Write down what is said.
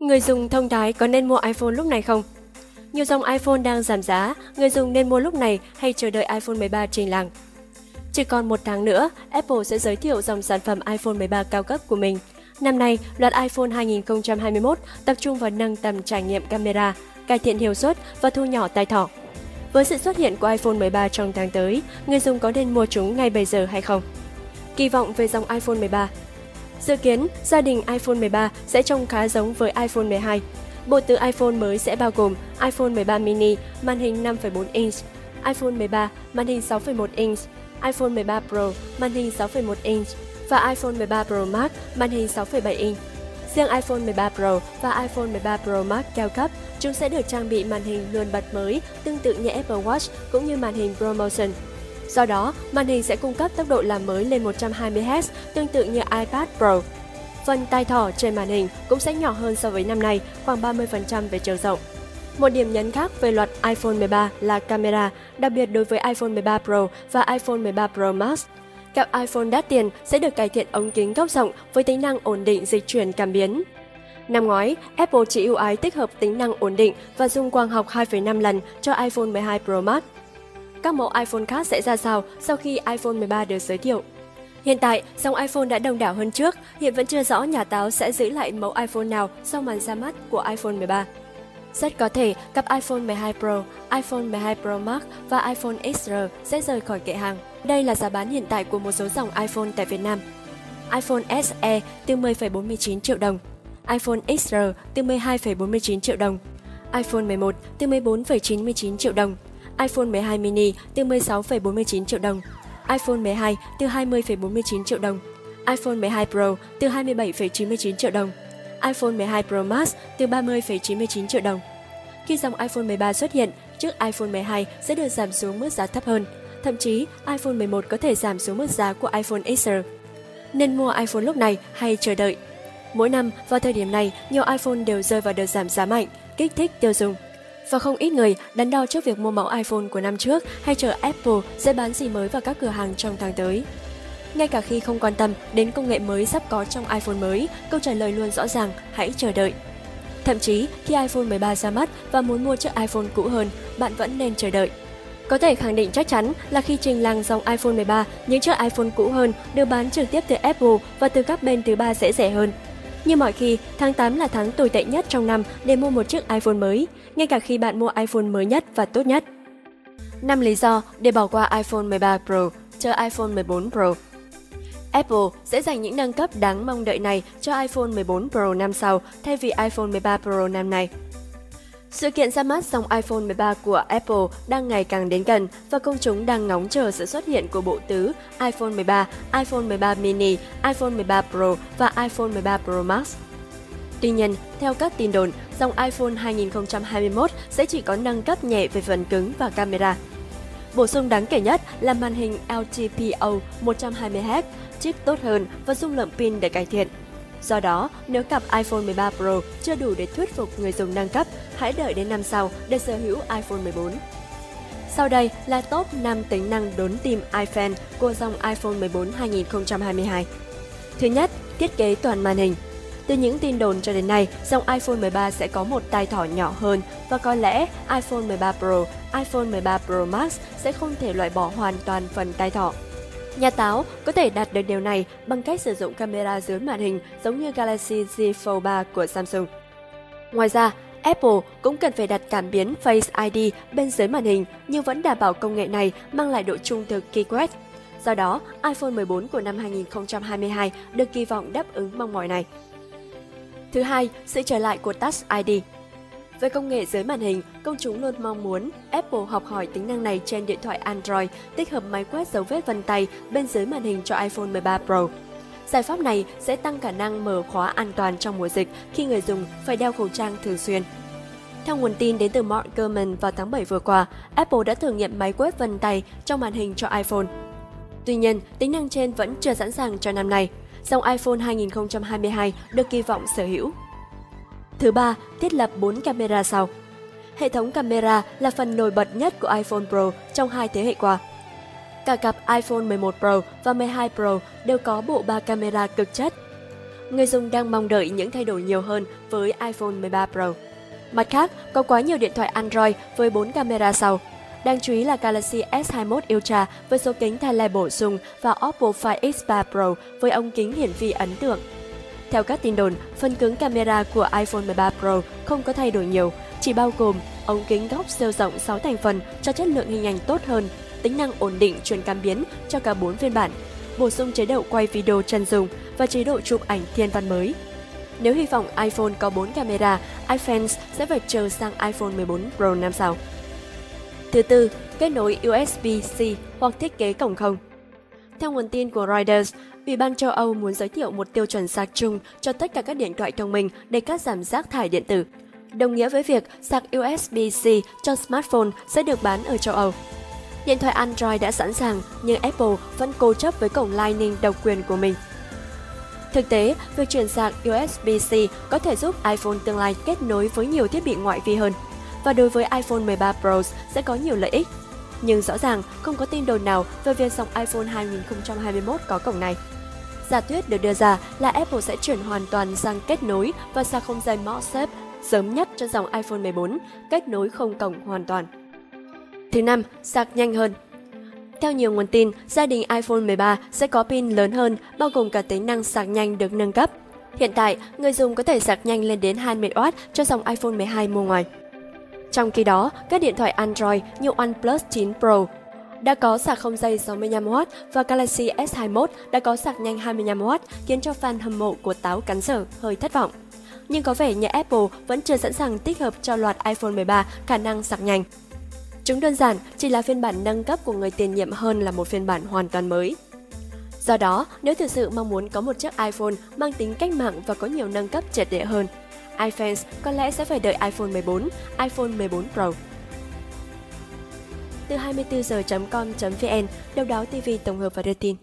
Người dùng thông thái có nên mua iPhone lúc này không? Nhiều dòng iPhone đang giảm giá, người dùng nên mua lúc này hay chờ đợi iPhone 13 trình làng? Chỉ còn một tháng nữa, Apple sẽ giới thiệu dòng sản phẩm iPhone 13 cao cấp của mình. Năm nay, loạt iPhone 2021 tập trung vào nâng tầm trải nghiệm camera, cải thiện hiệu suất và thu nhỏ tai thỏ. Với sự xuất hiện của iPhone 13 trong tháng tới, người dùng có nên mua chúng ngay bây giờ hay không? Kỳ vọng về dòng iPhone 13 Dự kiến, gia đình iPhone 13 sẽ trông khá giống với iPhone 12. Bộ tứ iPhone mới sẽ bao gồm iPhone 13 mini, màn hình 5,4 inch, iPhone 13, màn hình 6,1 inch, iPhone 13 Pro, màn hình 6,1 inch và iPhone 13 Pro Max, màn hình 6,7 inch. Riêng iPhone 13 Pro và iPhone 13 Pro Max cao cấp, chúng sẽ được trang bị màn hình luôn bật mới, tương tự như Apple Watch cũng như màn hình ProMotion. Do đó, màn hình sẽ cung cấp tốc độ làm mới lên 120Hz, tương tự như iPad Pro. Phần tai thỏ trên màn hình cũng sẽ nhỏ hơn so với năm nay, khoảng 30% về chiều rộng. Một điểm nhấn khác về loạt iPhone 13 là camera, đặc biệt đối với iPhone 13 Pro và iPhone 13 Pro Max. Các iPhone đắt tiền sẽ được cải thiện ống kính góc rộng với tính năng ổn định dịch chuyển cảm biến. Năm ngoái, Apple chỉ ưu ái tích hợp tính năng ổn định và dung quang học 2,5 lần cho iPhone 12 Pro Max. Các mẫu iPhone khác sẽ ra sao sau khi iPhone 13 được giới thiệu? Hiện tại, dòng iPhone đã đông đảo hơn trước, hiện vẫn chưa rõ nhà táo sẽ giữ lại mẫu iPhone nào sau màn ra mắt của iPhone 13. Rất có thể cặp iPhone 12 Pro, iPhone 12 Pro Max và iPhone XR sẽ rời khỏi kệ hàng. Đây là giá bán hiện tại của một số dòng iPhone tại Việt Nam. iPhone SE từ 10,49 triệu đồng, iPhone XR từ 12,49 triệu đồng, iPhone 11 từ 14,99 triệu đồng, iPhone 12 mini từ 16,49 triệu đồng, iPhone 12 từ 20,49 triệu đồng, iPhone 12 Pro từ 27,99 triệu đồng, iPhone 12 Pro Max từ 30,99 triệu đồng. Khi dòng iPhone 13 xuất hiện, chiếc iPhone 12 sẽ được giảm xuống mức giá thấp hơn. Thậm chí, iPhone 11 có thể giảm xuống mức giá của iPhone XR. Nên mua iPhone lúc này hay chờ đợi? Mỗi năm, vào thời điểm này, nhiều iPhone đều rơi vào đợt giảm giá mạnh, kích thích tiêu dùng. Và không ít người đắn đo trước việc mua mẫu iPhone của năm trước hay chờ Apple sẽ bán gì mới vào các cửa hàng trong tháng tới. Ngay cả khi không quan tâm đến công nghệ mới sắp có trong iPhone mới, câu trả lời luôn rõ ràng, hãy chờ đợi. Thậm chí, khi iPhone 13 ra mắt và muốn mua chiếc iPhone cũ hơn, bạn vẫn nên chờ đợi. Có thể khẳng định chắc chắn là khi trình làng dòng iPhone 13, những chiếc iPhone cũ hơn được bán trực tiếp từ Apple và từ các bên thứ ba sẽ rẻ hơn. Như mọi khi, tháng 8 là tháng tồi tệ nhất trong năm để mua một chiếc iPhone mới, ngay cả khi bạn mua iPhone mới nhất và tốt nhất. 5 lý do để bỏ qua iPhone 13 Pro, chờ iPhone 14 Pro. Apple sẽ dành những nâng cấp đáng mong đợi này cho iPhone 14 Pro năm sau thay vì iPhone 13 Pro năm nay. Sự kiện ra mắt dòng iPhone 13 của Apple đang ngày càng đến gần và công chúng đang ngóng chờ sự xuất hiện của bộ tứ iPhone 13, iPhone 13 mini, iPhone 13 Pro và iPhone 13 Pro Max. Tuy nhiên, theo các tin đồn, dòng iPhone 2021 sẽ chỉ có nâng cấp nhẹ về phần cứng và camera. Bổ sung đáng kể nhất là màn hình LTPO 120Hz, chip tốt hơn và dung lượng pin để cải thiện. Do đó, nếu cặp iPhone 13 Pro chưa đủ để thuyết phục người dùng nâng cấp, hãy đợi đến năm sau để sở hữu iPhone 14. Sau đây là top 5 tính năng đốn tim iPhone của dòng iPhone 14 2022. Thứ nhất, thiết kế toàn màn hình. Từ những tin đồn cho đến nay, dòng iPhone 13 sẽ có một tai thỏ nhỏ hơn và có lẽ iPhone 13 Pro, iPhone 13 Pro Max sẽ không thể loại bỏ hoàn toàn phần tai thỏ. Nhà táo có thể đạt được điều này bằng cách sử dụng camera dưới màn hình giống như Galaxy Z Fold 3 của Samsung. Ngoài ra, Apple cũng cần phải đặt cảm biến Face ID bên dưới màn hình nhưng vẫn đảm bảo công nghệ này mang lại độ trung thực kỳ quét. Do đó, iPhone 14 của năm 2022 được kỳ vọng đáp ứng mong mỏi này. Thứ hai, sự trở lại của Touch ID. Về công nghệ dưới màn hình, công chúng luôn mong muốn Apple học hỏi tính năng này trên điện thoại Android, tích hợp máy quét dấu vết vân tay bên dưới màn hình cho iPhone 13 Pro. Giải pháp này sẽ tăng khả năng mở khóa an toàn trong mùa dịch khi người dùng phải đeo khẩu trang thường xuyên. Theo nguồn tin đến từ Mark Gurman vào tháng 7 vừa qua, Apple đã thử nghiệm máy quét vân tay trong màn hình cho iPhone. Tuy nhiên, tính năng trên vẫn chưa sẵn sàng cho năm nay. Dòng iPhone 2022 được kỳ vọng sở hữu. Thứ ba, thiết lập 4 camera sau. Hệ thống camera là phần nổi bật nhất của iPhone Pro trong hai thế hệ qua. Cả cặp iPhone 11 Pro và 12 Pro đều có bộ ba camera cực chất. người dùng đang mong đợi những thay đổi nhiều hơn với iPhone 13 Pro. Mặt khác, có quá nhiều điện thoại Android với 4 camera sau. Đáng chú ý là Galaxy S21 Ultra với số kính thay tele bổ sung và Oppo Find X3 Pro với ống kính hiển vi ấn tượng. Theo các tin đồn, phần cứng camera của iPhone 13 Pro không có thay đổi nhiều, chỉ bao gồm ống kính góc siêu rộng 6 thành phần cho chất lượng hình ảnh tốt hơn, tính năng ổn định truyền cảm biến cho cả 4 phiên bản, bổ sung chế độ quay video chân dung và chế độ chụp ảnh thiên văn mới. Nếu hy vọng iPhone có 4 camera, iFans sẽ phải chờ sang iPhone 14 Pro năm sau. Thứ tư, kết nối USB-C hoặc thiết kế cổng không. Theo nguồn tin của Reuters, Ủy ban châu Âu muốn giới thiệu một tiêu chuẩn sạc chung cho tất cả các điện thoại thông minh để cắt giảm rác thải điện tử, đồng nghĩa với việc sạc USB-C cho smartphone sẽ được bán ở châu Âu. Điện thoại Android đã sẵn sàng, nhưng Apple vẫn cố chấp với cổng Lightning độc quyền của mình. Thực tế, việc chuyển sạc USB-C có thể giúp iPhone tương lai kết nối với nhiều thiết bị ngoại vi hơn. Và đối với iPhone 13 Pro sẽ có nhiều lợi ích. Nhưng rõ ràng không có tin đồn nào về việc dòng iPhone 2021 có cổng này. Giả thuyết được đưa ra là Apple sẽ chuyển hoàn toàn sang kết nối và sạc không dây MagSafe sớm nhất cho dòng iPhone 14, kết nối không cổng hoàn toàn. Thứ năm, sạc nhanh hơn. Theo nhiều nguồn tin, gia đình iPhone 13 sẽ có pin lớn hơn, bao gồm cả tính năng sạc nhanh được nâng cấp. Hiện tại, người dùng có thể sạc nhanh lên đến 20W cho dòng iPhone 12 mua ngoài. Trong khi đó, các điện thoại Android như OnePlus 9 Pro đã có sạc không dây 65W và Galaxy S21 đã có sạc nhanh 25W, khiến cho fan hâm mộ của táo cắn sở hơi thất vọng. Nhưng có vẻ như Apple vẫn chưa sẵn sàng tích hợp cho loạt iPhone 13 khả năng sạc nhanh. Chúng đơn giản chỉ là phiên bản nâng cấp của người tiền nhiệm hơn là một phiên bản hoàn toàn mới. Do đó, nếu thực sự mong muốn có một chiếc iPhone mang tính cách mạng và có nhiều nâng cấp triệt để hơn, iFans có lẽ sẽ phải đợi iPhone 14, iPhone 14 Pro. Từ 24 giờ.com.vn, Đầu đáo TV tổng hợp và đưa tin.